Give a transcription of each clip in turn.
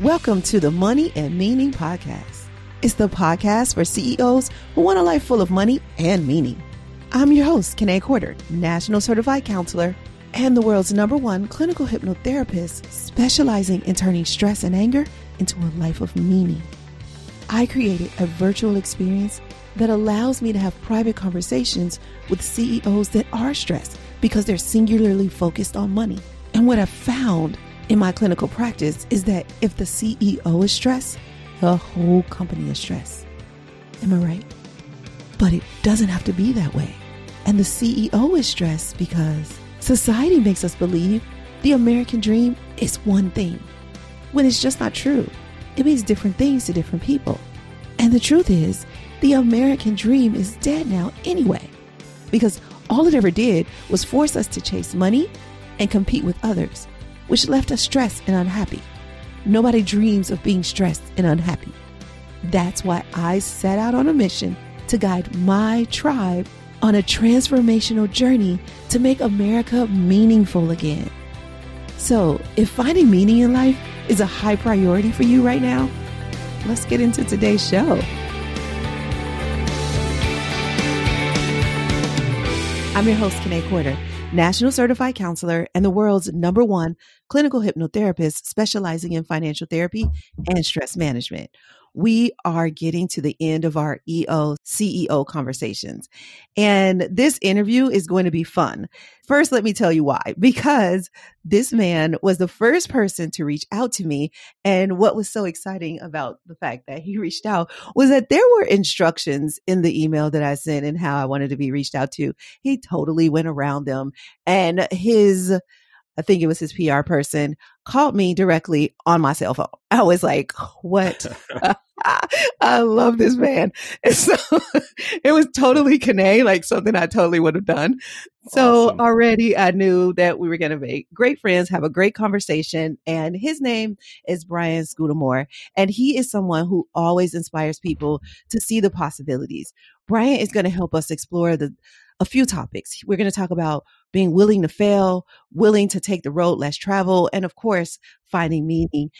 Welcome to the Money and Meaning Podcast. It's the podcast for CEOs who want a life full of money and meaning. I'm your host, Kene Quarter, National Certified Counselor and the world's number one clinical hypnotherapist specializing in turning stress and anger into a life of meaning. I created a virtual experience that allows me to have private conversations with CEOs that are stressed because they're singularly focused on money. And what I've found in my clinical practice is that if the CEO is stressed, the whole company is stressed. Am I right? But it doesn't have to be that way. And the CEO is stressed because society makes us believe the American dream is one thing, when it's just not true. It means different things to different people. And the truth is, the American dream is dead now anyway, because all it ever did was force us to chase money and compete with others which left us stressed and unhappy. Nobody dreams of being stressed and unhappy. That's why I set out on a mission to guide my tribe on a transformational journey to make America meaningful again. So, if finding meaning in life is a high priority for you right now, let's get into today's show. I'm your host, Kene Quarter national certified counselor, and the world's number one clinical hypnotherapist specializing in financial therapy and stress management we are getting to the end of our EO CEO conversations. And this interview is going to be fun. First, let me tell you why. Because this man was the first person to reach out to me. And what was so exciting about the fact that he reached out was that there were instructions in the email that I sent and how I wanted to be reached out to. He totally went around them. And his I think it was his PR person, called me directly on my cell phone. I was like, what? I love this man. And so it was totally Kene, like something I totally would have done. So awesome. already I knew that we were going to be great friends, have a great conversation. And his name is Brian Scudamore. And he is someone who always inspires people to see the possibilities. Brian is going to help us explore the a few topics. We're going to talk about being willing to fail, willing to take the road less traveled, and of course, finding meaning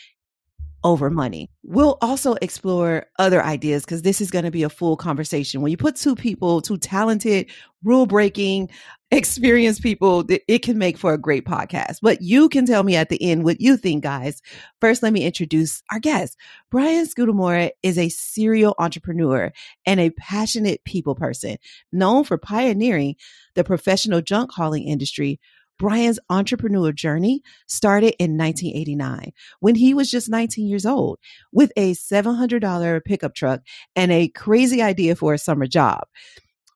over money. We'll also explore other ideas because this is going to be a full conversation. When you put two people, two talented, rule breaking, experienced people, it can make for a great podcast. But you can tell me at the end what you think, guys. First, let me introduce our guest. Brian Scudamore is a serial entrepreneur and a passionate people person known for pioneering the professional junk hauling industry Brian's entrepreneur journey started in 1989 when he was just 19 years old with a $700 pickup truck and a crazy idea for a summer job.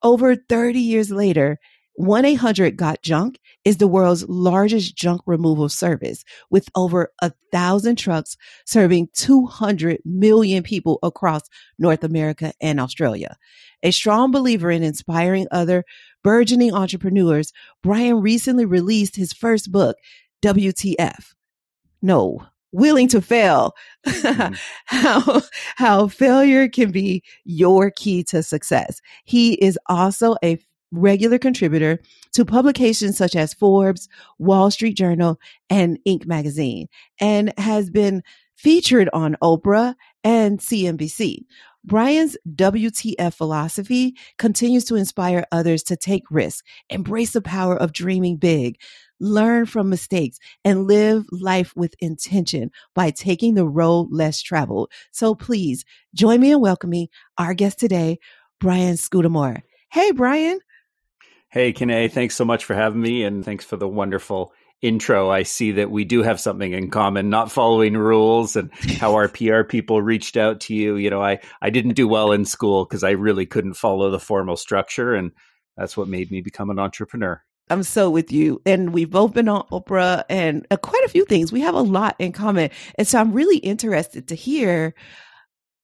Over 30 years later, 1 800 Got Junk is the world's largest junk removal service with over a thousand trucks serving 200 million people across North America and Australia. A strong believer in inspiring other burgeoning entrepreneurs, Brian recently released his first book, WTF. No, willing to fail. Mm-hmm. how, how failure can be your key to success. He is also a regular contributor to publications such as Forbes, Wall Street Journal, and Inc. magazine, and has been featured on Oprah and CNBC. Brian's WTF philosophy continues to inspire others to take risks, embrace the power of dreaming big, learn from mistakes, and live life with intention by taking the road less traveled. So please join me in welcoming our guest today, Brian Scudamore. Hey, Brian. Hey, Kene, thanks so much for having me and thanks for the wonderful intro. I see that we do have something in common, not following rules and how our PR people reached out to you. You know, I, I didn't do well in school because I really couldn't follow the formal structure. And that's what made me become an entrepreneur. I'm so with you. And we've both been on Oprah and uh, quite a few things. We have a lot in common. And so I'm really interested to hear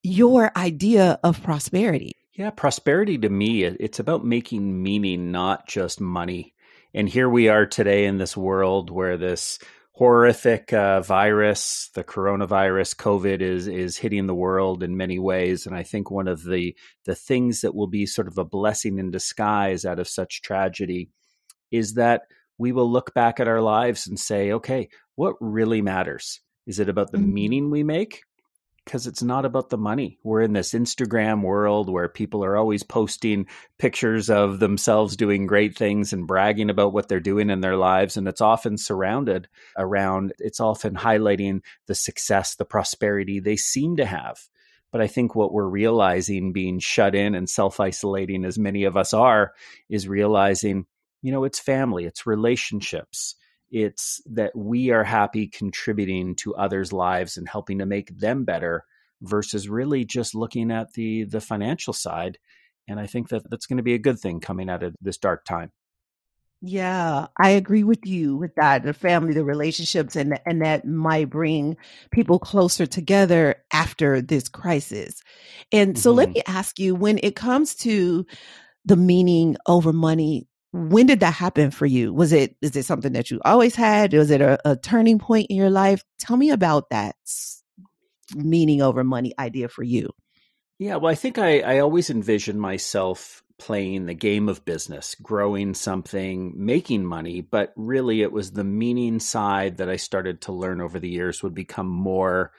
your idea of prosperity. Yeah, prosperity to me, it's about making meaning, not just money. And here we are today in this world where this horrific uh, virus, the coronavirus, COVID, is is hitting the world in many ways. And I think one of the the things that will be sort of a blessing in disguise out of such tragedy is that we will look back at our lives and say, okay, what really matters? Is it about the mm-hmm. meaning we make? Because it's not about the money. We're in this Instagram world where people are always posting pictures of themselves doing great things and bragging about what they're doing in their lives. And it's often surrounded around, it's often highlighting the success, the prosperity they seem to have. But I think what we're realizing, being shut in and self isolating as many of us are, is realizing, you know, it's family, it's relationships it's that we are happy contributing to others' lives and helping to make them better versus really just looking at the the financial side. And I think that that's going to be a good thing coming out of this dark time. Yeah, I agree with you with that. The family, the relationships, and and that might bring people closer together after this crisis. And so, mm-hmm. let me ask you: when it comes to the meaning over money, when did that happen for you? Was it is it something that you always had? Was it a, a turning point in your life? Tell me about that meaning over money idea for you. Yeah well i think i, I always envisioned myself playing the game of business growing something making money but really it was the meaning side that i started to learn over the years would become more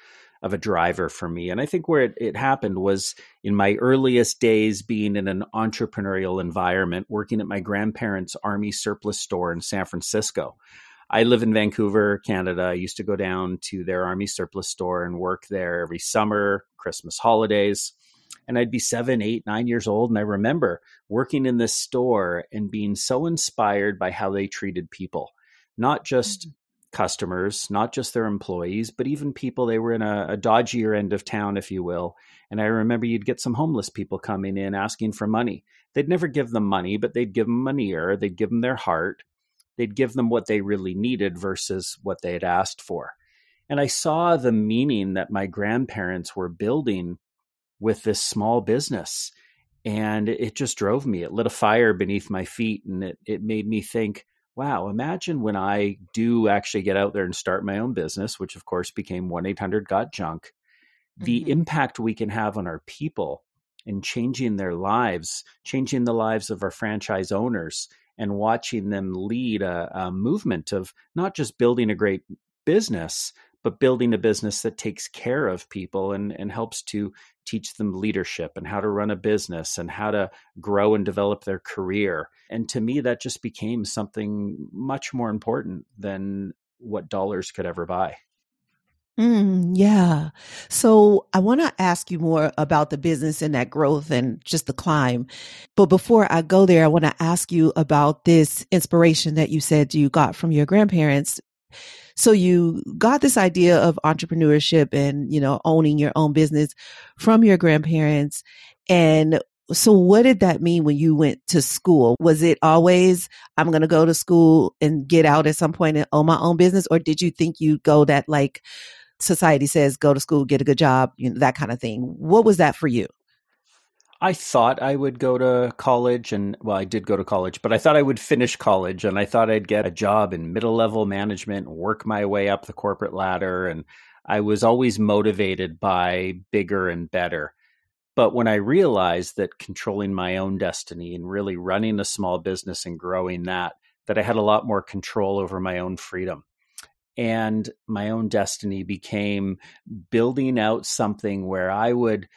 of a driver for me. And I think where it, it happened was in my earliest days being in an entrepreneurial environment, working at my grandparents' army surplus store in San Francisco. I live in Vancouver, Canada. I used to go down to their army surplus store and work there every summer, Christmas holidays. And I'd be seven, eight, nine years old. And I remember working in this store and being so inspired by how they treated people, not just mm-hmm customers, not just their employees, but even people. They were in a, a, dodgier end of town, if you will. And I remember you'd get some homeless people coming in asking for money. They'd never give them money, but they'd give them an ear, they'd give them their heart, they'd give them what they really needed versus what they had asked for. And I saw the meaning that my grandparents were building with this small business. And it just drove me. It lit a fire beneath my feet and it, it made me think, wow, imagine when I do actually get out there and start my own business, which of course became 1 800 Got Junk, the mm-hmm. impact we can have on our people and changing their lives, changing the lives of our franchise owners, and watching them lead a, a movement of not just building a great business, but building a business that takes care of people and, and helps to teach them leadership and how to run a business and how to grow and develop their career. And to me, that just became something much more important than what dollars could ever buy. Mm, yeah. So I want to ask you more about the business and that growth and just the climb. But before I go there, I want to ask you about this inspiration that you said you got from your grandparents so you got this idea of entrepreneurship and, you know, owning your own business from your grandparents. And so what did that mean when you went to school? Was it always, I'm going to go to school and get out at some point and own my own business? Or did you think you'd go that like society says, go to school, get a good job, you know, that kind of thing? What was that for you? I thought I would go to college and well I did go to college but I thought I would finish college and I thought I'd get a job in middle level management work my way up the corporate ladder and I was always motivated by bigger and better. But when I realized that controlling my own destiny and really running a small business and growing that that I had a lot more control over my own freedom. And my own destiny became building out something where I would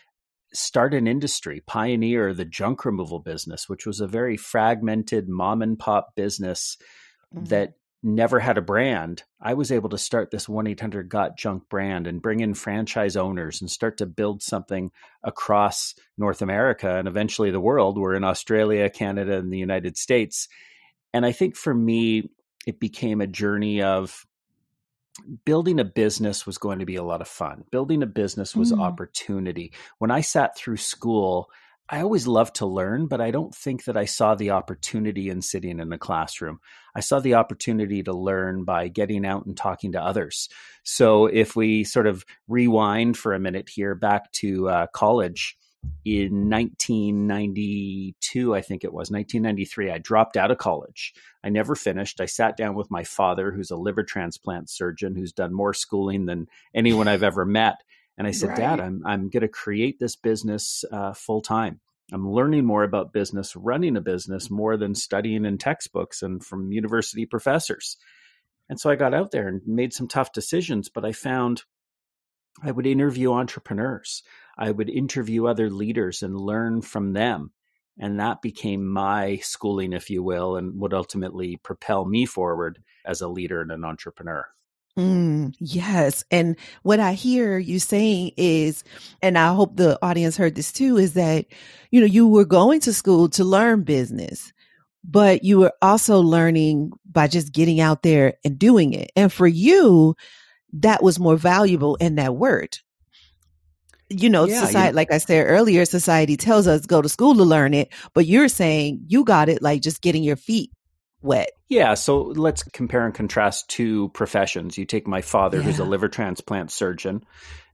start an industry, pioneer the junk removal business, which was a very fragmented mom and pop business mm-hmm. that never had a brand. I was able to start this 1 800 Got Junk brand and bring in franchise owners and start to build something across North America and eventually the world. We're in Australia, Canada, and the United States. And I think for me, it became a journey of building a business was going to be a lot of fun. Building a business was mm. opportunity. When I sat through school, I always loved to learn, but I don't think that I saw the opportunity in sitting in a classroom. I saw the opportunity to learn by getting out and talking to others. So if we sort of rewind for a minute here back to uh, college, in 1992, I think it was 1993, I dropped out of college. I never finished. I sat down with my father, who's a liver transplant surgeon, who's done more schooling than anyone I've ever met. And I said, right. Dad, I'm, I'm going to create this business uh, full time. I'm learning more about business, running a business more than studying in textbooks and from university professors. And so I got out there and made some tough decisions, but I found I would interview entrepreneurs. I would interview other leaders and learn from them. And that became my schooling, if you will, and would ultimately propel me forward as a leader and an entrepreneur. Mm, yes. And what I hear you saying is, and I hope the audience heard this too, is that, you know, you were going to school to learn business, but you were also learning by just getting out there and doing it. And for you, that was more valuable in that word. You know, yeah, society, you- like I said earlier, society tells us go to school to learn it, but you're saying you got it like just getting your feet wet. Yeah, so let's compare and contrast two professions. You take my father, yeah. who's a liver transplant surgeon.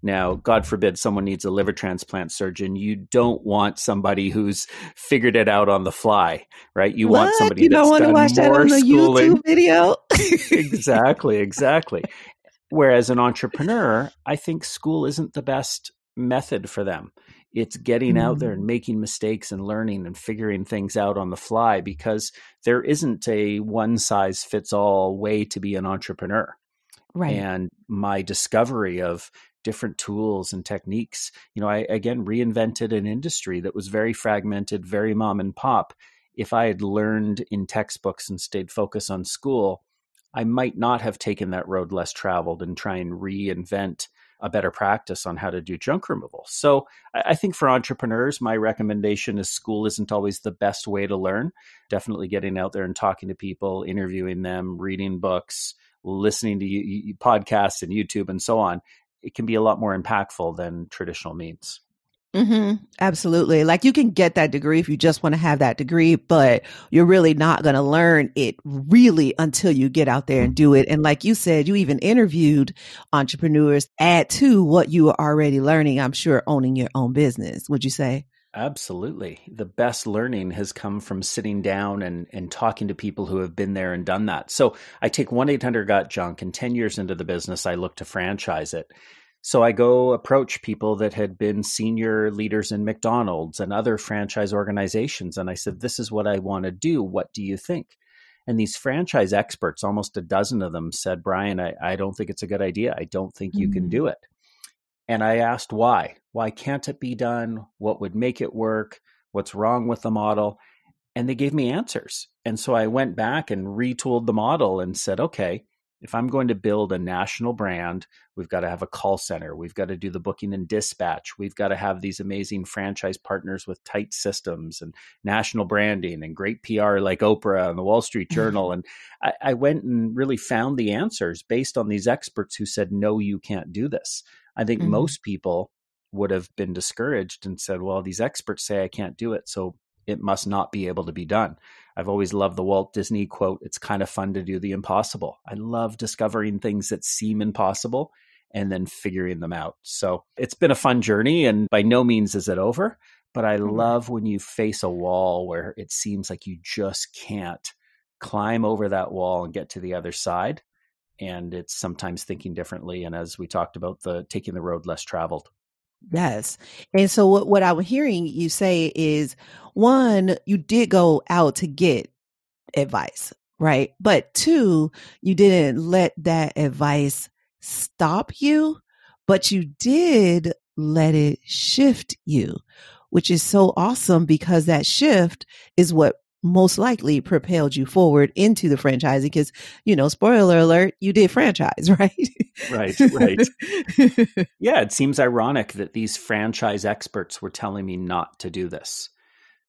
Now, God forbid someone needs a liver transplant surgeon. You don't want somebody who's figured it out on the fly, right? You what? want somebody you don't want to watch that on the schooling. YouTube video. exactly, exactly. Whereas an entrepreneur, I think school isn't the best method for them. It's getting mm-hmm. out there and mm. making mistakes and learning and figuring things out on the fly because there isn't a one size fits all way to be an entrepreneur. Right. And my discovery of different tools and techniques, you know, I again reinvented an industry that was very fragmented, very mom and pop. If I had learned in textbooks and stayed focused on school, I might not have taken that road less traveled and try and reinvent a better practice on how to do junk removal. So I think for entrepreneurs, my recommendation is school isn't always the best way to learn. Definitely getting out there and talking to people, interviewing them, reading books, listening to podcasts and YouTube and so on. It can be a lot more impactful than traditional means. Mm-hmm. Absolutely. Like you can get that degree if you just want to have that degree, but you're really not going to learn it really until you get out there and do it. And like you said, you even interviewed entrepreneurs, add to what you were already learning. I'm sure owning your own business. Would you say? Absolutely. The best learning has come from sitting down and, and talking to people who have been there and done that. So I take 1 800 Got Junk, and 10 years into the business, I look to franchise it. So I go approach people that had been senior leaders in McDonald's and other franchise organizations. And I said, This is what I want to do. What do you think? And these franchise experts, almost a dozen of them, said, Brian, I, I don't think it's a good idea. I don't think you mm-hmm. can do it. And I asked why. Why can't it be done? What would make it work? What's wrong with the model? And they gave me answers. And so I went back and retooled the model and said, okay, if I'm going to build a national brand, we've got to have a call center. We've got to do the booking and dispatch. We've got to have these amazing franchise partners with tight systems and national branding and great PR like Oprah and the Wall Street Journal. and I, I, went and really found the answers based on these experts who said, no, you can't do this. I think mm-hmm. most people would have been discouraged and said, well, these experts say I can't do it. So it must not be able to be done. I've always loved the Walt Disney quote it's kind of fun to do the impossible. I love discovering things that seem impossible and then figuring them out. So it's been a fun journey, and by no means is it over. But I mm-hmm. love when you face a wall where it seems like you just can't climb over that wall and get to the other side. And it's sometimes thinking differently. And as we talked about, the taking the road less traveled. Yes. And so what, what I'm hearing you say is one, you did go out to get advice, right? But two, you didn't let that advice stop you, but you did let it shift you, which is so awesome because that shift is what most likely propelled you forward into the franchising because you know spoiler alert you did franchise right? Right right. Yeah it seems ironic that these franchise experts were telling me not to do this.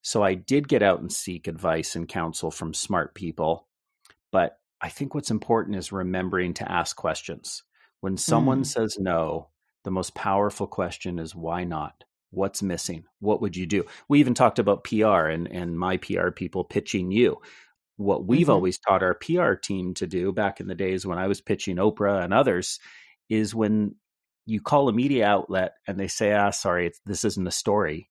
So i did get out and seek advice and counsel from smart people but i think what's important is remembering to ask questions. When someone mm. says no the most powerful question is why not What's missing? What would you do? We even talked about PR and, and my PR people pitching you. What we've mm-hmm. always taught our PR team to do back in the days when I was pitching Oprah and others is when you call a media outlet and they say, ah, sorry, this isn't a story.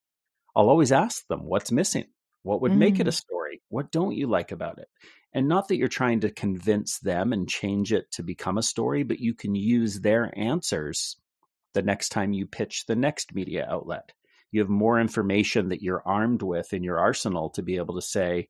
I'll always ask them, what's missing? What would mm-hmm. make it a mm. story? What don't you like about it? And not that you're trying to convince them and change it to become a story, but you can use their answers the next time you pitch the next media outlet. You have more information that you're armed with in your arsenal to be able to say,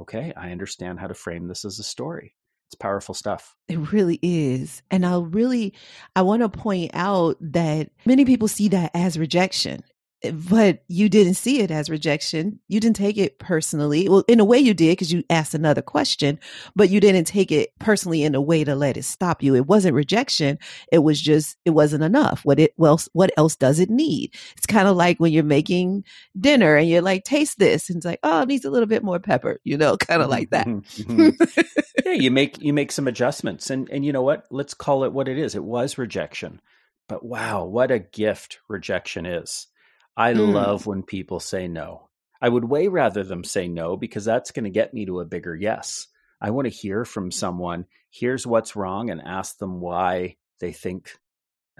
okay, I understand how to frame this as a story. It's powerful stuff. It really is. And I really I want to point out that many people see that as rejection but you didn't see it as rejection. You didn't take it personally. Well, in a way you did because you asked another question, but you didn't take it personally in a way to let it stop you. It wasn't rejection. It was just, it wasn't enough. What it, well, what else does it need? It's kind of like when you're making dinner and you're like, taste this. And it's like, oh, it needs a little bit more pepper, you know, kind of like that. Mm-hmm. mm-hmm. yeah. You make, you make some adjustments and, and you know what? Let's call it what it is. It was rejection, but wow, what a gift rejection is I mm. love when people say no. I would way rather them say no because that's going to get me to a bigger yes. I want to hear from someone, here's what's wrong, and ask them why they think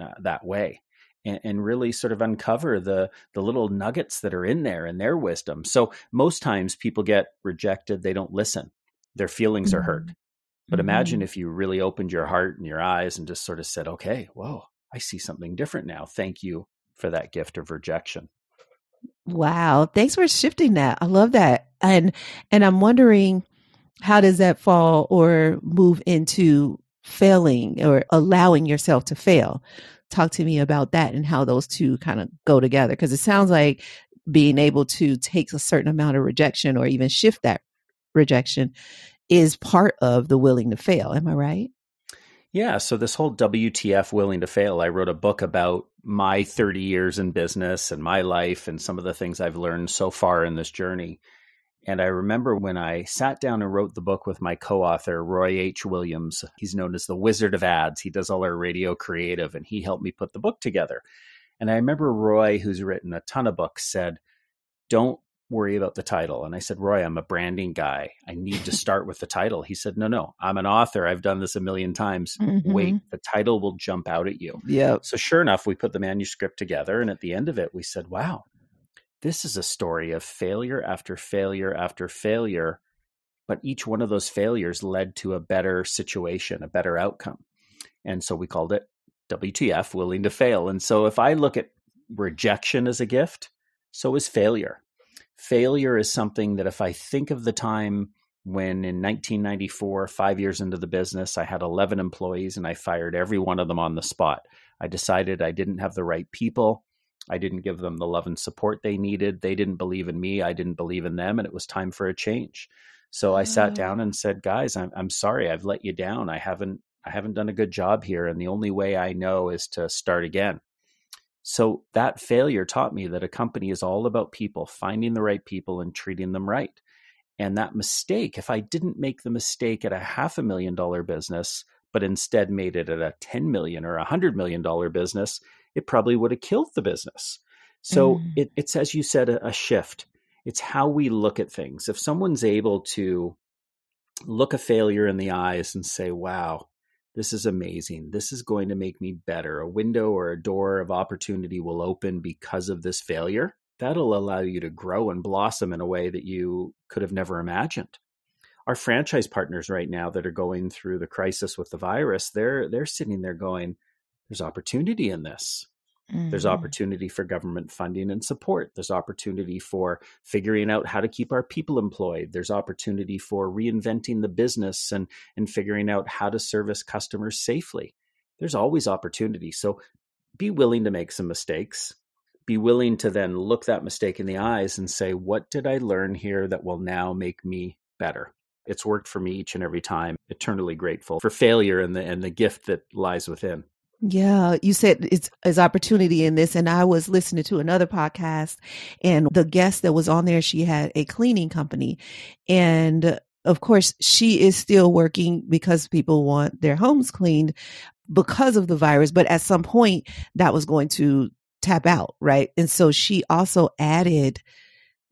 uh, that way. And, and, really sort of uncover the the little nuggets that are in there and their wisdom. So most times people get rejected, they don't listen. Their feelings mm-hmm. are hurt. Mm. But mm-hmm. imagine if you really opened your heart and your eyes and just sort of said, "Okay, whoa, I see something different now. Thank you for that gift of rejection. Wow. Thanks for shifting that. I love that. And and I'm wondering how does that fall or move into failing or allowing yourself to fail? Talk to me about that and how those two kind of go together because it sounds like being able to take a certain amount of rejection or even shift that rejection is part of the willing to fail. Am I right? Yeah. So, this whole WTF willing to fail, I wrote a book about my 30 years in business and my life and some of the things I've learned so far in this journey. And I remember when I sat down and wrote the book with my co author, Roy H. Williams. He's known as the Wizard of Ads. He does all our radio creative, and he helped me put the book together. And I remember Roy, who's written a ton of books, said, Don't worry about the title. And I said, Roy, I'm a branding guy. I need to start with the title. He said, No, no, I'm an author. I've done this a million times. Mm-hmm. Wait, the title will jump out at you. Yeah. So sure enough, we put the manuscript together. And at the end of it, we said, Wow, this is a story of failure after failure after failure. But each one of those failures led to a better situation, a better outcome. And so we called it WTF, willing to fail. And so if I look at rejection as a gift, so is failure failure is something that if I think of the time when in 1994, five years into the business, I had 11 employees and I fired every one of them on the spot. I decided I didn't have the right people. I didn't give them the love and support they needed. They didn't believe in me. I didn't believe in them. And it was time for a change. So I sat mm. down and said, guys, I'm, I'm sorry. I've let you down. I haven't, I haven't done a good job here. And the only way I know is to start again. So that failure taught me that a company is all about people, finding the right people and treating them right. And that mistake, if I didn't make the mistake at a half a million dollar business, but instead made it at a 10 million or a hundred million dollar business, it probably would have killed the business. So mm. it, it's, as you said, a, a shift. It's how we look at things. If someone's able to look a failure in the eyes and say, wow, this is amazing. This is going to make me better. A window or a door of opportunity will open because of this failure. That'll allow you to grow and blossom in a way that you could have never imagined. Our franchise partners right now that are going through the crisis with the virus, they're they're sitting there going, there's opportunity in this. Mm-hmm. There's opportunity for government funding and support. There's opportunity for figuring out how to keep our people employed. There's opportunity for reinventing the business and, and figuring out how to service customers safely. There's always opportunity. So be willing to make some mistakes. Be willing to then look that mistake in the eyes and say, what did I learn here that will now make me better? It's worked for me each and every time. Eternally grateful for failure and the and the gift that lies within. Yeah, you said it's is opportunity in this, and I was listening to another podcast, and the guest that was on there, she had a cleaning company, and of course, she is still working because people want their homes cleaned because of the virus. But at some point, that was going to tap out, right? And so she also added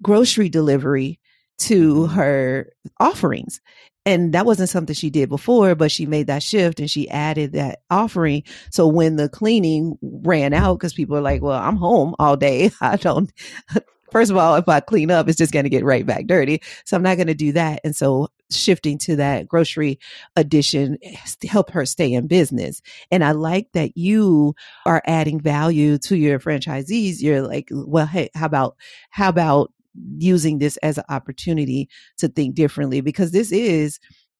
grocery delivery to mm-hmm. her offerings and that wasn't something she did before, but she made that shift and she added that offering. So when the cleaning ran out, because people are like, well, I'm home all day. I don't, first of all, if I clean up, it's just going to get right back dirty. So I'm not going to do that. And so shifting to that grocery addition help her stay in business. And I like that you are adding value to your franchisees. You're like, well, hey, how about, how about using this as an opportunity to think differently because this is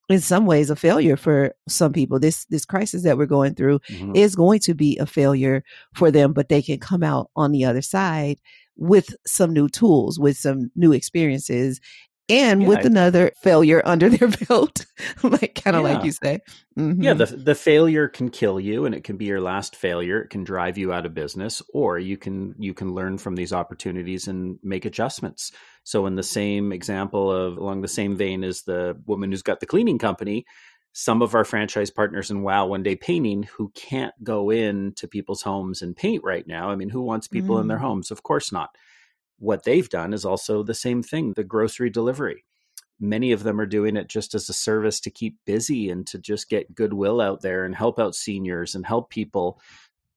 in some ways a failure for some people. This this crisis that we're going through mm-hmm. is going to be a failure for them, but they can come out on the other side with some new tools, with some new experiences, and yeah, with another failure under their belt, like kind of yeah. like you say. Mm-hmm. Yeah, the the failure can kill you, and it can be your last failure. It can drive you out of business, or you can you can learn from these opportunities and make adjustments. So, in the same example of along the same vein as the woman who's got the cleaning company, some of our franchise partners in Wow One Day Painting who can't go in to people's homes and paint right now. I mean, who wants people mm. in their mm. homes? Of course not. What they've done is also the same thing the grocery delivery. Many of them are doing it just as a service to keep busy and to just get goodwill out there and help out seniors and help people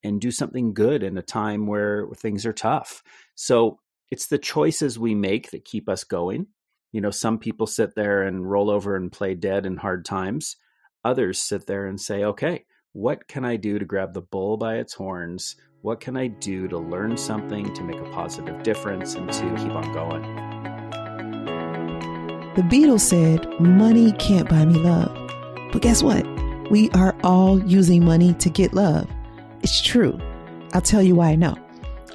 and do something good in a time where things are tough. So it's the choices we make that keep us going. You know, some people sit there and roll over and play dead in hard times. Others sit there and say, okay, what can I do to grab the bull by its horns? What can I do to learn something, to make a positive difference, and to keep on going? The Beatles said, Money can't buy me love. But guess what? We are all using money to get love. It's true. I'll tell you why I know.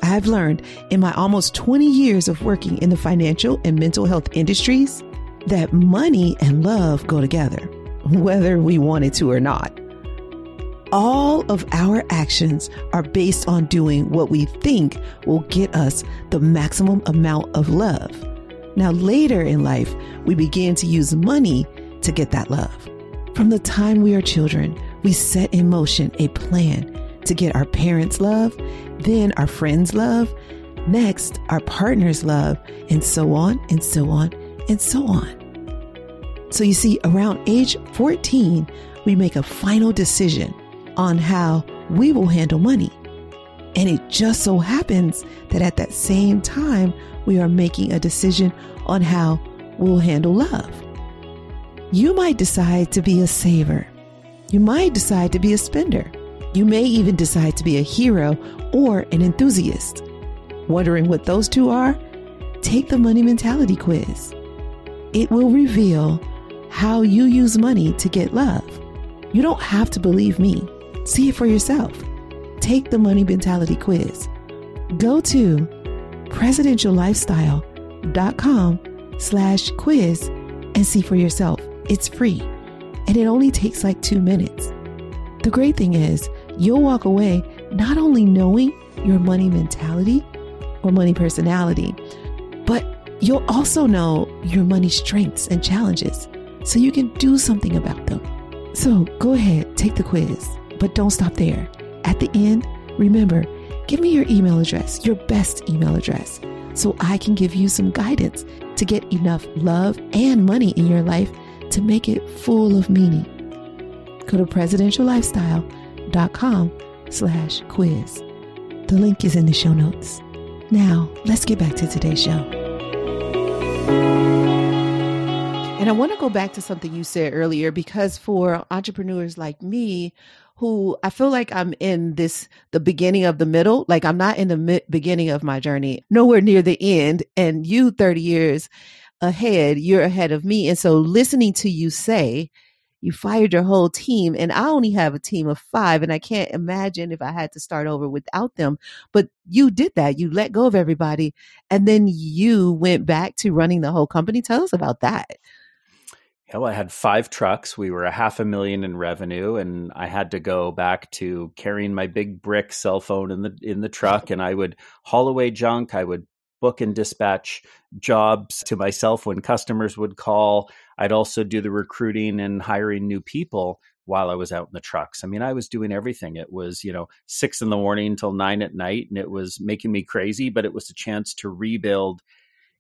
I've learned in my almost 20 years of working in the financial and mental health industries that money and love go together, whether we wanted to or not all of our actions are based on doing what we think will get us the maximum amount of love. Now, later in life, we begin to use money to get that love. From the time we are children, we set in motion a plan to get our parents' love, then our friends' love, next, our partner's love, and so on and so on and so on. So, you see, around age 14, we make a final decision on how we will handle money. And it just so happens that at that same time, we are making a decision on how we'll handle love. You might decide to be a saver. You might decide to be a spender. You may even decide to be a hero or an enthusiast. Wondering what those two are? Take the money mentality quiz. It will reveal how you use money to get love. You don't have to believe me. See it for yourself. Take the money mentality quiz. Go to presidentiallifestyle.com slash quiz and see for yourself. It's free and it only takes like two minutes. The great thing is you'll walk away not only knowing your money mentality or money personality, but you'll also know your money strengths and challenges so you can do something about them. So go ahead, take the quiz. But don't stop there. At the end, remember, give me your email address, your best email address, so I can give you some guidance to get enough love and money in your life to make it full of meaning. Go to presidentiallifestyle.com slash quiz. The link is in the show notes. Now, let's get back to today's show. And I want to go back to something you said earlier because for entrepreneurs like me who I feel like I'm in this, the beginning of the middle. Like I'm not in the mi- beginning of my journey, nowhere near the end. And you 30 years ahead, you're ahead of me. And so listening to you say, you fired your whole team and I only have a team of five and I can't imagine if I had to start over without them. But you did that. You let go of everybody and then you went back to running the whole company. Tell us about that. Well, I had five trucks. We were a half a million in revenue, and I had to go back to carrying my big brick cell phone in the in the truck, and I would haul away junk. I would book and dispatch jobs to myself when customers would call. I'd also do the recruiting and hiring new people while I was out in the trucks. I mean, I was doing everything. It was, you know, six in the morning until nine at night, and it was making me crazy, but it was a chance to rebuild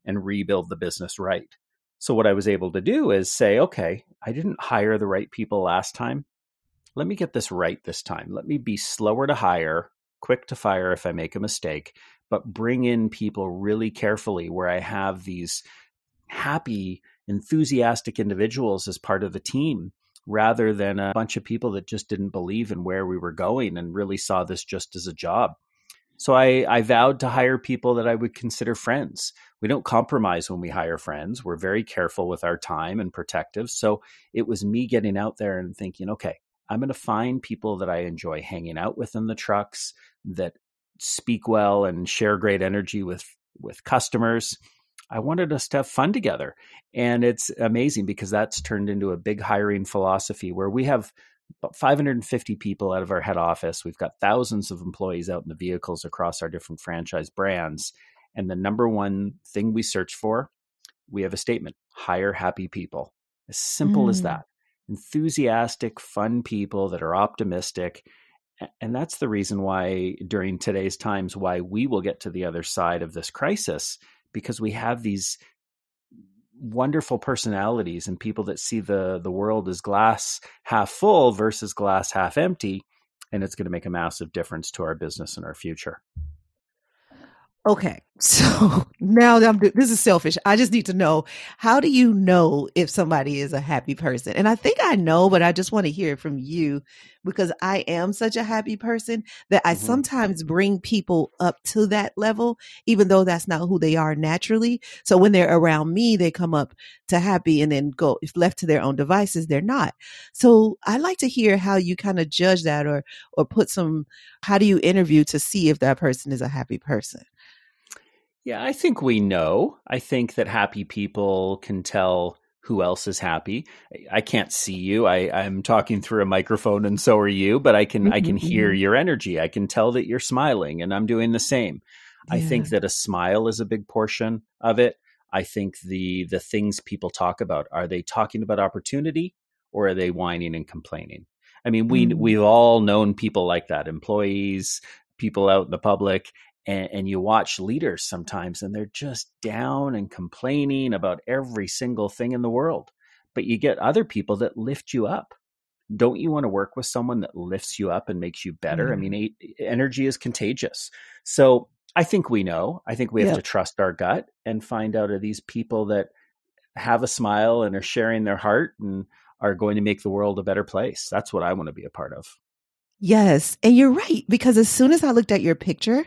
and rebuild the business right. So, what I was able to do is say, okay, I didn't hire the right people last time. Let me get this right this time. Let me be slower to hire, quick to fire if I make a mistake, but bring in people really carefully where I have these happy, enthusiastic individuals as part of the team rather than a bunch of people that just didn't believe in where we were going and really saw this just as a job. So I, I vowed to hire people that I would consider friends. We don't compromise when we hire friends. We're very careful with our time and protective. So it was me getting out there and thinking, okay, I'm going to find people that I enjoy hanging out with in the trucks that speak well and share great energy with with customers. I wanted us to have fun together. And it's amazing because that's turned into a big hiring philosophy where we have about 550 people out of our head office. We've got thousands of employees out in the vehicles across our different franchise brands. And the number one thing we search for, we have a statement hire happy people. As simple mm. as that. Enthusiastic, fun people that are optimistic. And that's the reason why, during today's times, why we will get to the other side of this crisis because we have these wonderful personalities and people that see the the world as glass half full versus glass half empty and it's going to make a massive difference to our business and our future Okay. So now that I'm this is selfish. I just need to know how do you know if somebody is a happy person? And I think I know, but I just want to hear it from you because I am such a happy person that I mm-hmm. sometimes bring people up to that level, even though that's not who they are naturally. So when they're around me, they come up to happy and then go, if left to their own devices, they're not. So I like to hear how you kind of judge that or, or put some, how do you interview to see if that person is a happy person? Yeah, I think we know. I think that happy people can tell who else is happy. I can't see you. I, I'm talking through a microphone and so are you, but I can mm-hmm. I can hear mm-hmm. your energy. I can tell that you're smiling and I'm doing the same. Yeah. I think that a smile is a big portion of it. I think the the things people talk about, are they talking about opportunity or are they whining and complaining? I mean, we mm-hmm. we've all known people like that, employees, people out in the public, and, and you watch leaders sometimes and they're just down and complaining about every single thing in the world. But you get other people that lift you up don't you want to work with someone that lifts you up and makes you better? Mm-hmm. I mean, energy is contagious. So I think we know. I think we have to trust our gut and find out are these people that have a smile and are sharing their heart and are going to make the world a better place. That's what I want to be a part of. Yes. And you're right. Because as soon as I looked at your picture,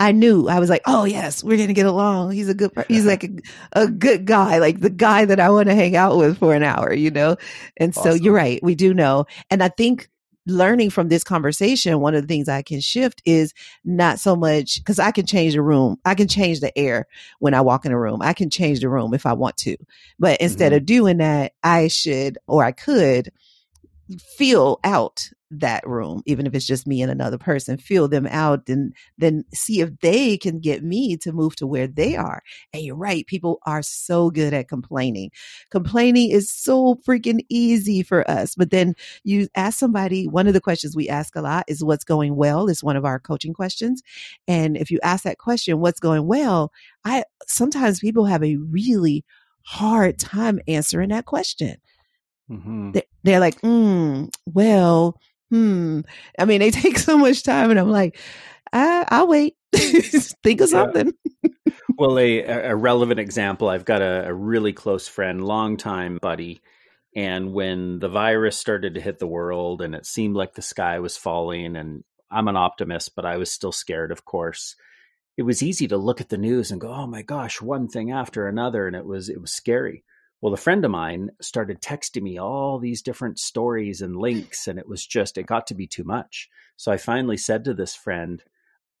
I knew I was like, oh yes, we're gonna get along. He's a good, he's like a, a good guy, like the guy that I want to hang out with for an hour, you know. And awesome. so you're right, we do know, and I think learning from this conversation, one of the things I can shift is not so much because I can change the room. I can change the air when I walk in a room. I can change the room if I want to. But instead mm-hmm. of doing that, I should or I could feel out that room, even if it's just me and another person, feel them out and then see if they can get me to move to where they are. And you're right. People are so good at complaining. Complaining is so freaking easy for us. But then you ask somebody, one of the questions we ask a lot is what's going well is one of our coaching questions. And if you ask that question, what's going well? I sometimes people have a really hard time answering that question. Mm-hmm. They're like, mm, well, hmm. I mean, they take so much time, and I'm like, I, will wait. Think of something. well, a, a relevant example. I've got a, a really close friend, longtime buddy, and when the virus started to hit the world, and it seemed like the sky was falling, and I'm an optimist, but I was still scared, of course. It was easy to look at the news and go, "Oh my gosh, one thing after another," and it was it was scary. Well, a friend of mine started texting me all these different stories and links, and it was just, it got to be too much. So I finally said to this friend,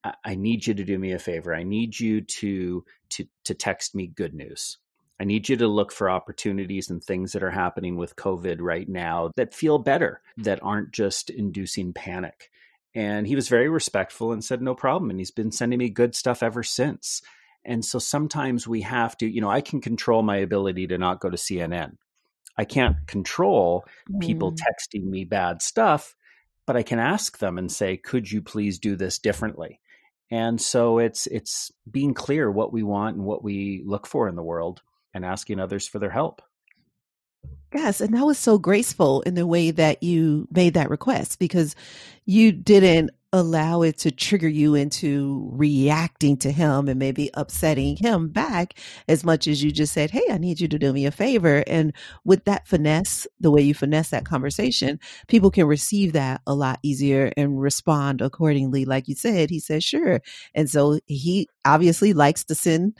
I, I need you to do me a favor. I need you to, to, to text me good news. I need you to look for opportunities and things that are happening with COVID right now that feel better, that aren't just inducing panic. And he was very respectful and said, no problem. And he's been sending me good stuff ever since. And so sometimes we have to, you know, I can control my ability to not go to CNN. I can't control people mm. texting me bad stuff, but I can ask them and say, "Could you please do this differently?" And so it's it's being clear what we want and what we look for in the world and asking others for their help. Yes, and that was so graceful in the way that you made that request because you didn't allow it to trigger you into reacting to him and maybe upsetting him back as much as you just said, Hey, I need you to do me a favor. And with that finesse, the way you finesse that conversation, people can receive that a lot easier and respond accordingly. Like you said, he said, sure. And so he obviously likes to send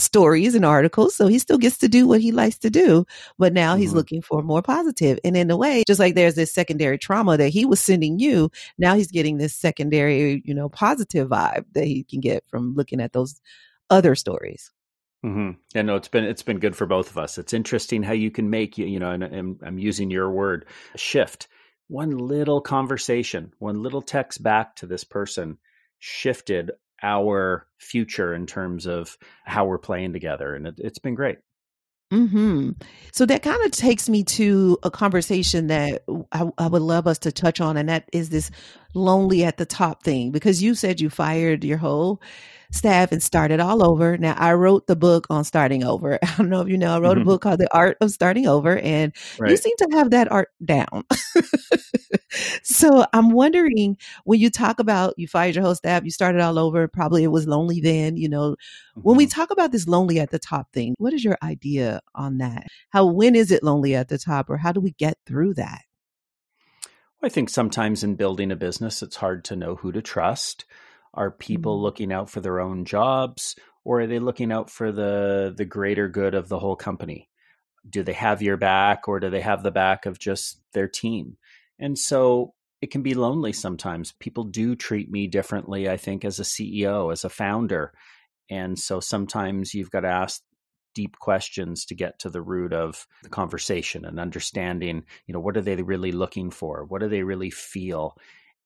stories and articles. So he still gets to do what he likes to do. But now he's mm-hmm. looking for more positive. And in a way, just like there's this secondary trauma that he was sending you, now he's getting this secondary, you know, positive vibe that he can get from looking at those other stories. Mm-hmm. Yeah, no, it's been it's been good for both of us. It's interesting how you can make you, you know, and, and I'm using your word shift. One little conversation, one little text back to this person shifted our future in terms of how we're playing together. And it, has been great. Hmm. So that kind of takes me to a conversation that I, I, would love us to touch on, and that is this lonely at the top thing. Because you said you fired your whole staff and started all over. Now, I wrote the book on starting over. I don't know if you know, I wrote mm-hmm. a book called The Art of Starting Over, and right. you seem to have that art down. so I'm wondering when you talk about you fired your whole staff, you started all over, probably it was lonely then, you know. Mm-hmm. When we mm-hmm. talk about this lonely at the top thing, what is your idea on that? How, when is it lonely at the top, or how do we get through that? I think sometimes in building a business, it's hard to know who to trust. Are people mm-hmm. looking out for their own jobs or are they looking out for the the greater good of the whole company? Do they have your back or do they have the back of just their team? And so it can be lonely sometimes. People do treat me differently, I think, as a CEO, as a founder. And so sometimes you've got to ask deep questions to get to the root of the conversation and understanding, you know, what are they really looking for? What do they really feel?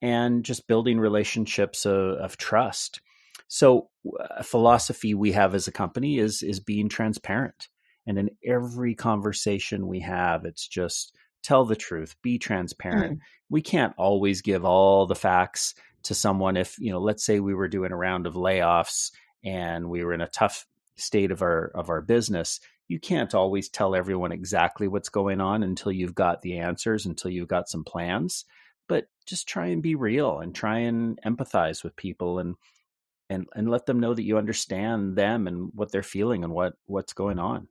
and just building relationships of, of trust. So, a philosophy we have as a company is is being transparent, and in every conversation we have, it's just tell the truth, be transparent. Mm. We can't always give all the facts to someone. If you know, let's say we were doing a round of layoffs and we were in a tough state of our of our business you can't always tell everyone exactly what's going on until you've got the answers until you've got some plans but just try and be real and try and empathize with people and and and let them know that you understand them and what they're feeling and what what's going on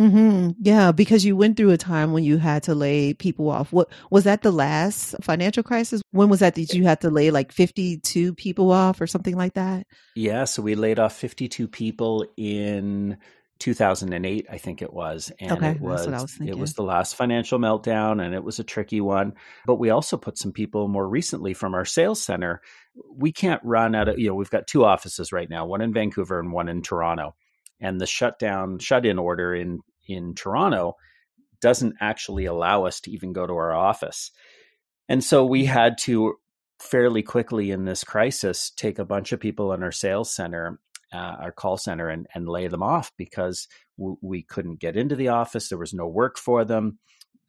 hmm Yeah, because you went through a time when you had to lay people off. What was that the last financial crisis? When was that that you had to lay like 52 people off or something like that? Yeah, so we laid off 52 people in 2008 i think it was and okay, it was, was it was the last financial meltdown and it was a tricky one but we also put some people more recently from our sales center we can't run out of you know we've got two offices right now one in vancouver and one in toronto and the shutdown shut in order in in toronto doesn't actually allow us to even go to our office and so we had to fairly quickly in this crisis take a bunch of people in our sales center uh, our call center and, and lay them off because w- we couldn't get into the office. There was no work for them.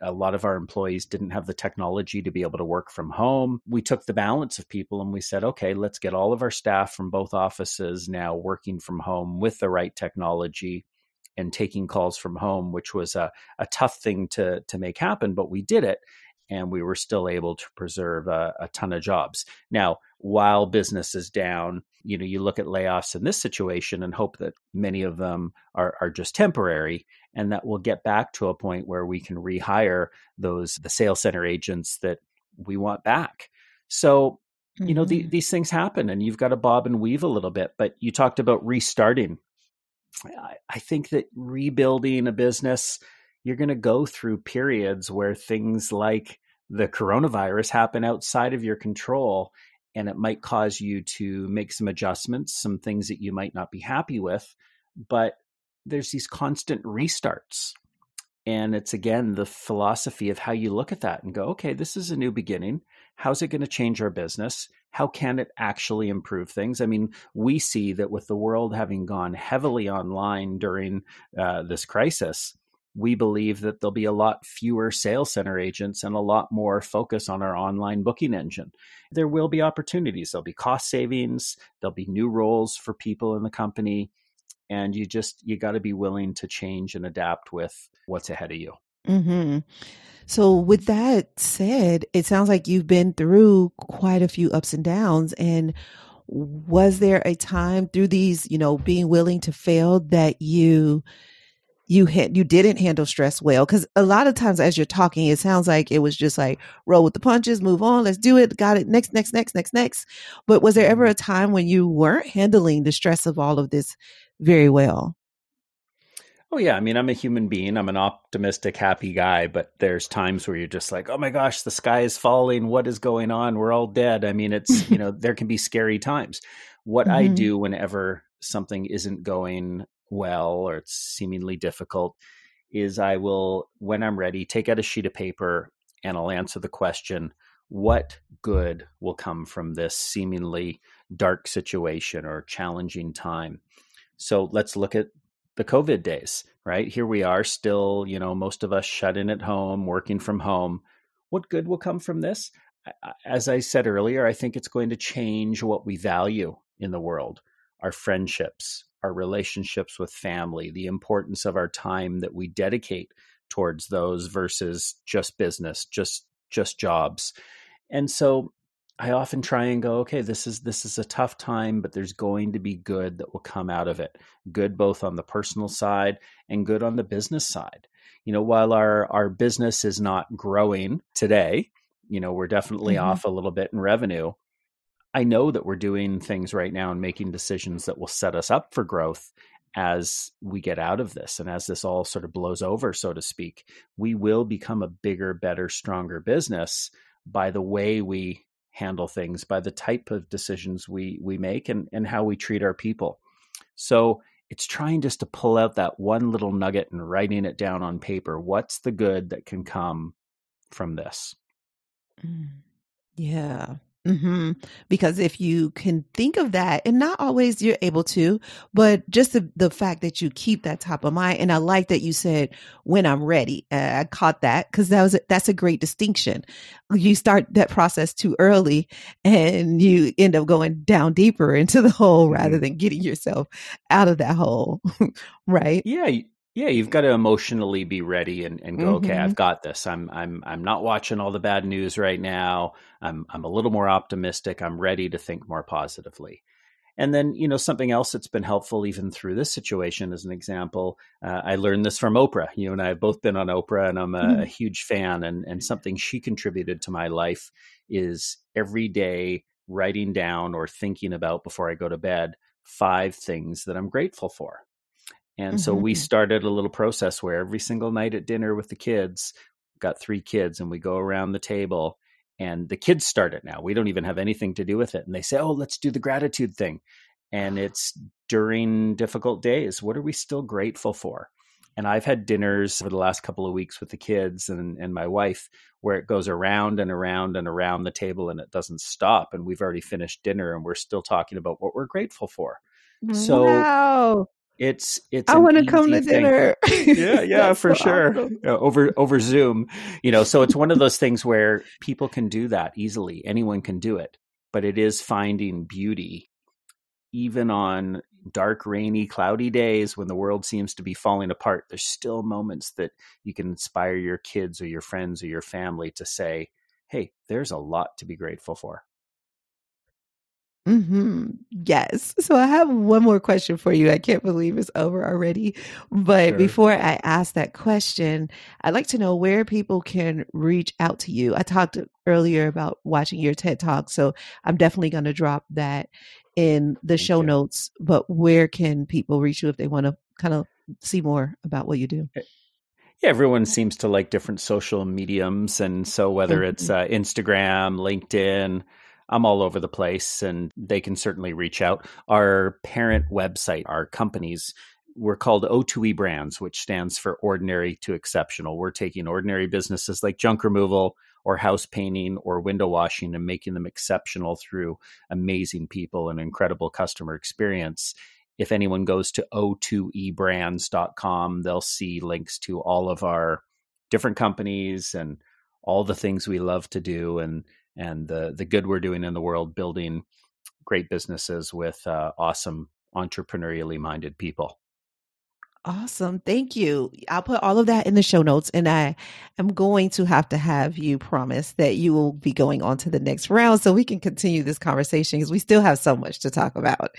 A lot of our employees didn't have the technology to be able to work from home. We took the balance of people and we said, okay, let's get all of our staff from both offices now working from home with the right technology and taking calls from home, which was a, a tough thing to, to make happen, but we did it and we were still able to preserve a, a, ton of jobs. Now, while business is down, you know, you look at layoffs in this situation and hope that many of them are, are just temporary and that we'll get back to a point where we can rehire those the sales center agents that we want back. So, mm-hmm. you know, the, mm-hmm. these things happen and you've got to bob and weave a little bit, but you talked about restarting. I, think that rebuilding a business, you're going to go through periods where things like the coronavirus happen outside of your control and it might cause you to make some adjustments, some things that you might not be happy with. But there's these constant restarts. And it's again the philosophy of how you look at that and go, okay, this is a new beginning. How's it going to change our business? How can it actually improve things? I mean, we see that with the world having gone heavily online during uh, this crisis, we believe that there'll be a lot fewer sales center agents and a lot more focus on our online booking engine. There will be opportunities. There'll be cost savings. There'll be new roles for people in the company. And you just, you got to be willing to change and adapt with what's ahead of you. Hmm So, with that said, it sounds like you've been through quite a few ups and downs. And was there a time through these, you know, being willing to fail that you you had you didn't handle stress well because a lot of times as you're talking it sounds like it was just like roll with the punches move on let's do it got it next next next next next but was there ever Mm-hmm. a time when you weren't handling the stress of all of this very well Oh yeah, I mean, I'm a human being. I'm an optimistic, happy guy, but there's times where you're just like, "Oh my gosh, the sky is falling. What is going on? We're all dead." I mean, it's, you know, there can be scary times. What I hmm do whenever something isn't going well or it's seemingly difficult is I will when I'm ready, take out a sheet of paper and I'll answer the question, what good will come from this seemingly dark situation or challenging time? So let's look at the COVID days, right? Here we are still, you know, most of us shut in at home, working from home. What good will come from this? As I said earlier, I think it's going to change what we value in the world our friendships, our relationships with family, the importance of our time that we dedicate towards those versus just business, just just jobs. And so I often try and go, okay, this is this is a tough time, but there's going to be good that will come out of it. Good both on the personal side and good on the business side. You know, while our our business is not growing today, you know, we're definitely hmm off a little bit in revenue. I know that we're doing things right now and making decisions that will set us up for growth as we get out of this and as this all sort of blows over, so to speak. We will become a bigger, better, stronger business by the way we handle things, by the type of decisions we we make and, and how we treat our people. So it's trying just to pull out that one little nugget and writing it down on paper. What's the good that can come from this? Mm. Yeah. Hmm Because if you can think of that, and not always you're able to, but just the, the fact that you keep that top of mind. And I like that you said, when I'm ready. Uh, I caught that because that was, a, that's a great distinction. You start that process too early and you end up going down deeper into the hole rather Mm-hmm. than getting yourself out of that hole. right. Yeah, yeah, you've got to emotionally be ready and, and go, okay, hmm I've got this. I'm I'm I'm not watching all the bad news right now. I'm I'm a little more optimistic. I'm ready to think more positively. And then, you know, something else that's been helpful even through this situation, as an example, uh, I learned this from Oprah. You and I have both been on Oprah, and I'm a, a huge fan. And and something she contributed to my life is every day writing down or thinking about before I go to bed five things that I'm grateful for and so mm-hmm. we started a little process where every single night at dinner with the kids, got three kids, and we go around the table and the kids start it now. We don't even have anything to do with it. And they say, Oh, let's do the gratitude thing. And it's during difficult days. What are we still grateful for? And I've had dinners over the last couple of weeks with the kids and, and my wife where it goes around and around and around the table and it doesn't stop. And we've already finished dinner and we're still talking about what we're grateful for. Mm, so Wow. It's it's I want to come to thing. dinner. Yeah, yeah, for so sure. awesome. Over over Zoom, you know. So it's one of those things where people can do that easily. Anyone can do it, but it is finding beauty even on dark, rainy, cloudy days when the world seems to be falling apart. There's still moments that you can inspire your kids or your friends or your family to say, "Hey, there's a lot to be grateful for." Hmm Yes. So I have one more question for you. I can't believe it's over already. But Sure. before I ask that question, I'd like to know where people can reach out to you. I talked earlier about watching your TED Talk, so I'm definitely going to drop that in the Thank show you. notes. But where can people reach you if they want to kind of see more about what you do? Yeah, everyone seems to like different social mediums. And so whether it's hmm uh, Instagram, LinkedIn, I'm all over the place and they can certainly reach out. Our parent website, our companies, we're called O2E Brands, which stands for Ordinary to Exceptional. We're taking ordinary businesses like junk removal or house painting or window washing and making them exceptional through amazing people and incredible customer experience if anyone goes to o2ebrands.com, they'll see links to all of our different companies and all the things we love to do and and the the good we're doing in the world building great businesses with uh, awesome entrepreneurially minded people. Awesome. Thank you. I'll put all of that in the show notes and I am going to have to have you promise that you will be going on to the next round so we can continue this conversation because we still have so much to talk about.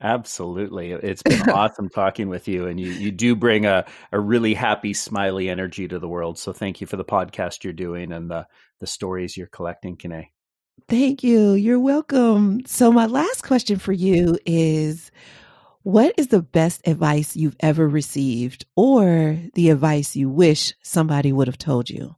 Absolutely. It's been awesome talking with you and you you do bring a a really happy smiley energy to the world. So thank you for the podcast you're doing and the the stories you're collecting, Kene. Thank you. You're welcome. So my last question for you is what is the best advice you've ever received or the advice you wish somebody would have told you?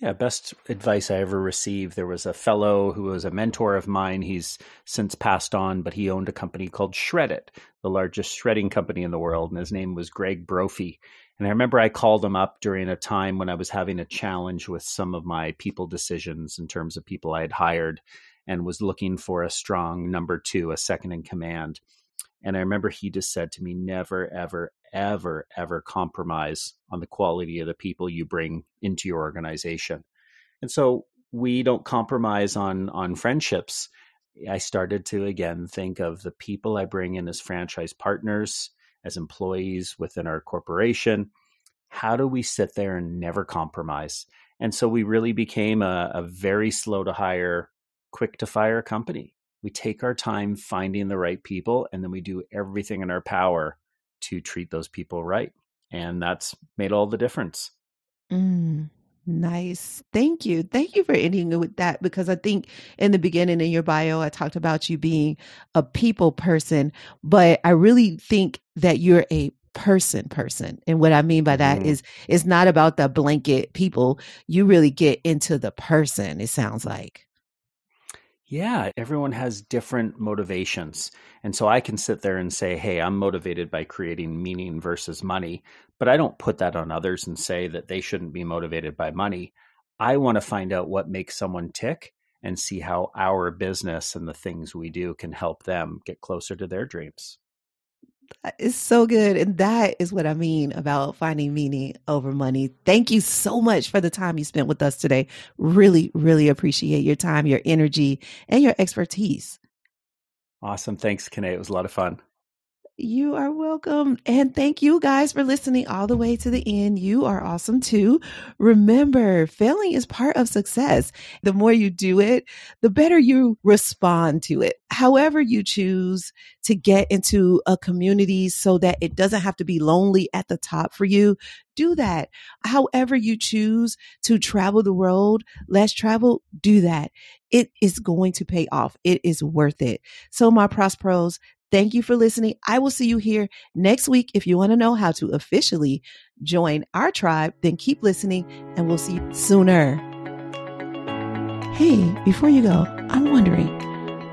Yeah, best advice I ever received. There was a fellow who was a mentor of mine. He's since passed on, but he owned a company called Shred-it, the largest shredding company in the world, and his name was Greg Brophy. And I remember I called him up during a time when I was having a challenge with some of my people decisions in terms of people I had hired and was looking for a strong number two, a second in command. And I remember he just said to me, never, ever, ever, ever compromise on the quality of the people you bring into your organization. And so we don't compromise on on friendships. I started to again think of the people I bring in as franchise partners, as employees within our corporation. How do we sit there and never compromise? And so we really became a, a very slow to hire, quick to fire company we take our time finding the right people and then we do everything in our power to treat those people right and that's made all the difference. Mm, nice. Thank you. Thank you for ending with that because i think in the beginning in your bio i talked about you being a people person but i really think that you're a person person and what i mean by that mm. is it's not about the blanket people. You really get into the person it sounds like yeah, everyone has different motivations. And so I can sit there and say, hey, I'm motivated by creating meaning versus money. But I don't put that on others and say that they shouldn't be motivated by money. I want to find out what makes someone tick and see how our business and the things we do can help them get closer to their dreams. Uh, it's so good. And that is what I mean about finding meaning over money. Thank you so much for the time you spent with us today. Really, really appreciate your time, your energy, and your expertise. Awesome. Thanks, Kene. It was a lot of fun. You are welcome. And thank you guys for listening all the way to the end. You are awesome too. Remember, failing is part of success. The more you do it, the better you respond to it. However, you choose to get into a community so that it doesn't have to be lonely at the top for you, do that. However, you choose to travel the world, less travel, do that. It is going to pay off. It is worth it. So, my Prosperos, Thank you for listening. I will see you here next week. If you want to know how to officially join our tribe, then keep listening and we'll see you sooner. Hey, before you go, I'm wondering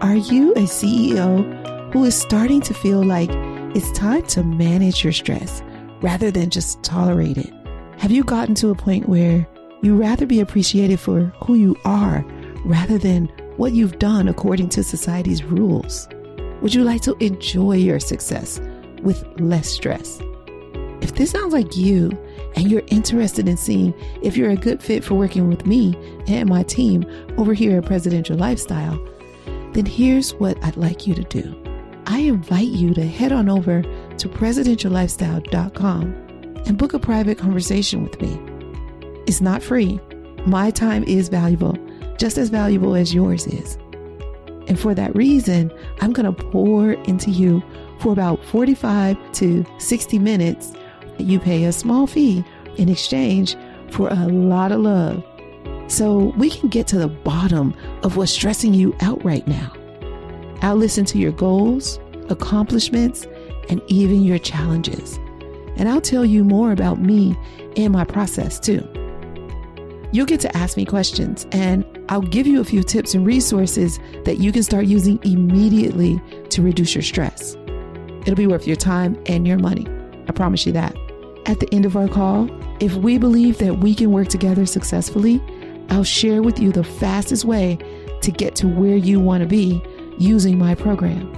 are you a CEO who is starting to feel like it's time to manage your stress rather than just tolerate it? Have you gotten to a point where you rather be appreciated for who you are rather than what you've done according to society's rules? Would you like to enjoy your success with less stress? If this sounds like you and you're interested in seeing if you're a good fit for working with me and my team over here at Presidential Lifestyle, then here's what I'd like you to do. I invite you to head on over to presidentiallifestyle.com and book a private conversation with me. It's not free. My time is valuable, just as valuable as yours is. And for that reason, I'm going to pour into you for about 45 to 60 minutes. You pay a small fee in exchange for a lot of love. So we can get to the bottom of what's stressing you out right now. I'll listen to your goals, accomplishments, and even your challenges. And I'll tell you more about me and my process too. You'll get to ask me questions, and I'll give you a few tips and resources that you can start using immediately to reduce your stress. It'll be worth your time and your money. I promise you that. At the end of our call, if we believe that we can work together successfully, I'll share with you the fastest way to get to where you want to be using my program.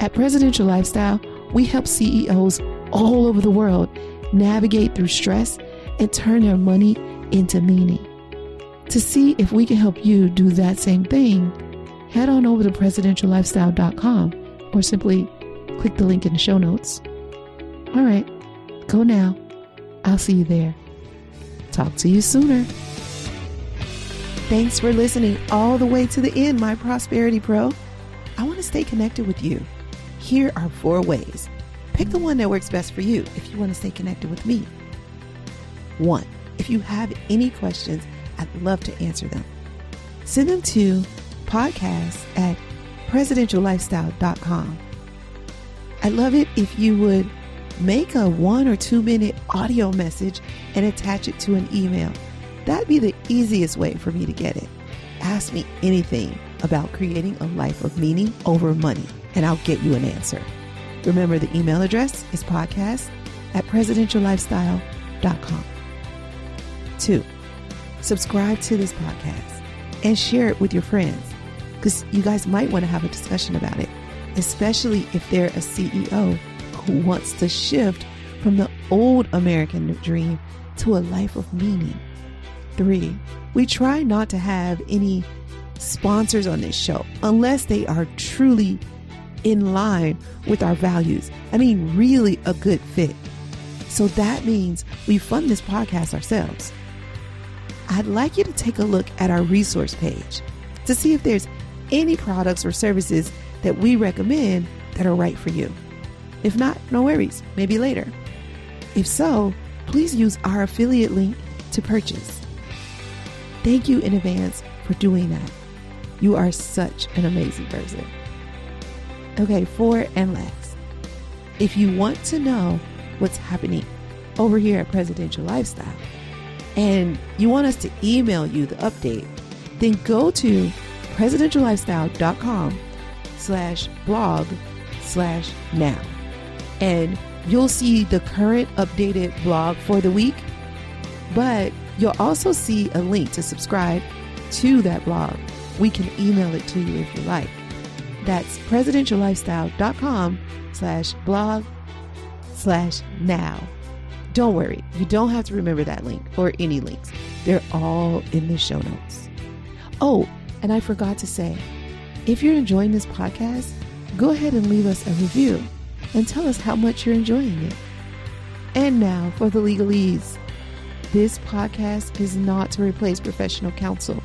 At Presidential Lifestyle, we help CEOs all over the world navigate through stress and turn their money into meaning. To see if we can help you do that same thing, head on over to presidentiallifestyle.com or simply click the link in the show notes. All right, go now. I'll see you there. Talk to you sooner. Thanks for listening all the way to the end, my Prosperity Pro. I want to stay connected with you. Here are four ways. Pick the one that works best for you if you want to stay connected with me. One, if you have any questions, I'd love to answer them. Send them to podcast at presidentiallifestyle.com. I'd love it if you would make a one or two minute audio message and attach it to an email. That'd be the easiest way for me to get it. Ask me anything about creating a life of meaning over money, and I'll get you an answer. Remember, the email address is podcast at presidentiallifestyle.com. Two, subscribe to this podcast and share it with your friends because you guys might want to have a discussion about it, especially if they're a CEO who wants to shift from the old American dream to a life of meaning. Three, we try not to have any sponsors on this show unless they are truly in line with our values. I mean, really a good fit. So that means we fund this podcast ourselves. I'd like you to take a look at our resource page to see if there's any products or services that we recommend that are right for you. If not, no worries, maybe later. If so, please use our affiliate link to purchase. Thank you in advance for doing that. You are such an amazing person. Okay, four and last. If you want to know what's happening over here at Presidential Lifestyle and you want us to email you the update, then go to presidentiallifestyle.com slash blog slash now. And you'll see the current updated blog for the week, but you'll also see a link to subscribe to that blog. We can email it to you if you like. That's presidentiallifestyle.com slash blog slash now. Don't worry, you don't have to remember that link or any links. They're all in the show notes. Oh, and I forgot to say, if you're enjoying this podcast, go ahead and leave us a review and tell us how much you're enjoying it. And now for the legalese. This podcast is not to replace professional counsel.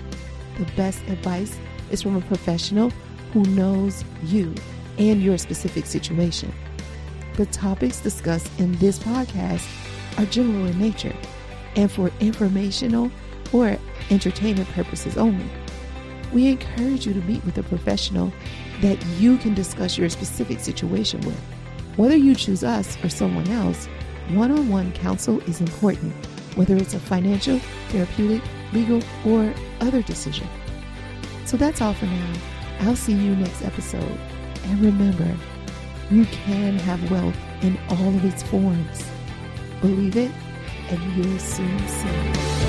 The best advice is from a professional who knows you and your specific situation. The topics discussed in this podcast are general in nature and for informational or entertainment purposes only. We encourage you to meet with a professional that you can discuss your specific situation with. Whether you choose us or someone else, one on one counsel is important, whether it's a financial, therapeutic, legal, or other decision. So that's all for now. I'll see you next episode. And remember, you can have wealth in all of its forms. Believe it, and you'll soon see.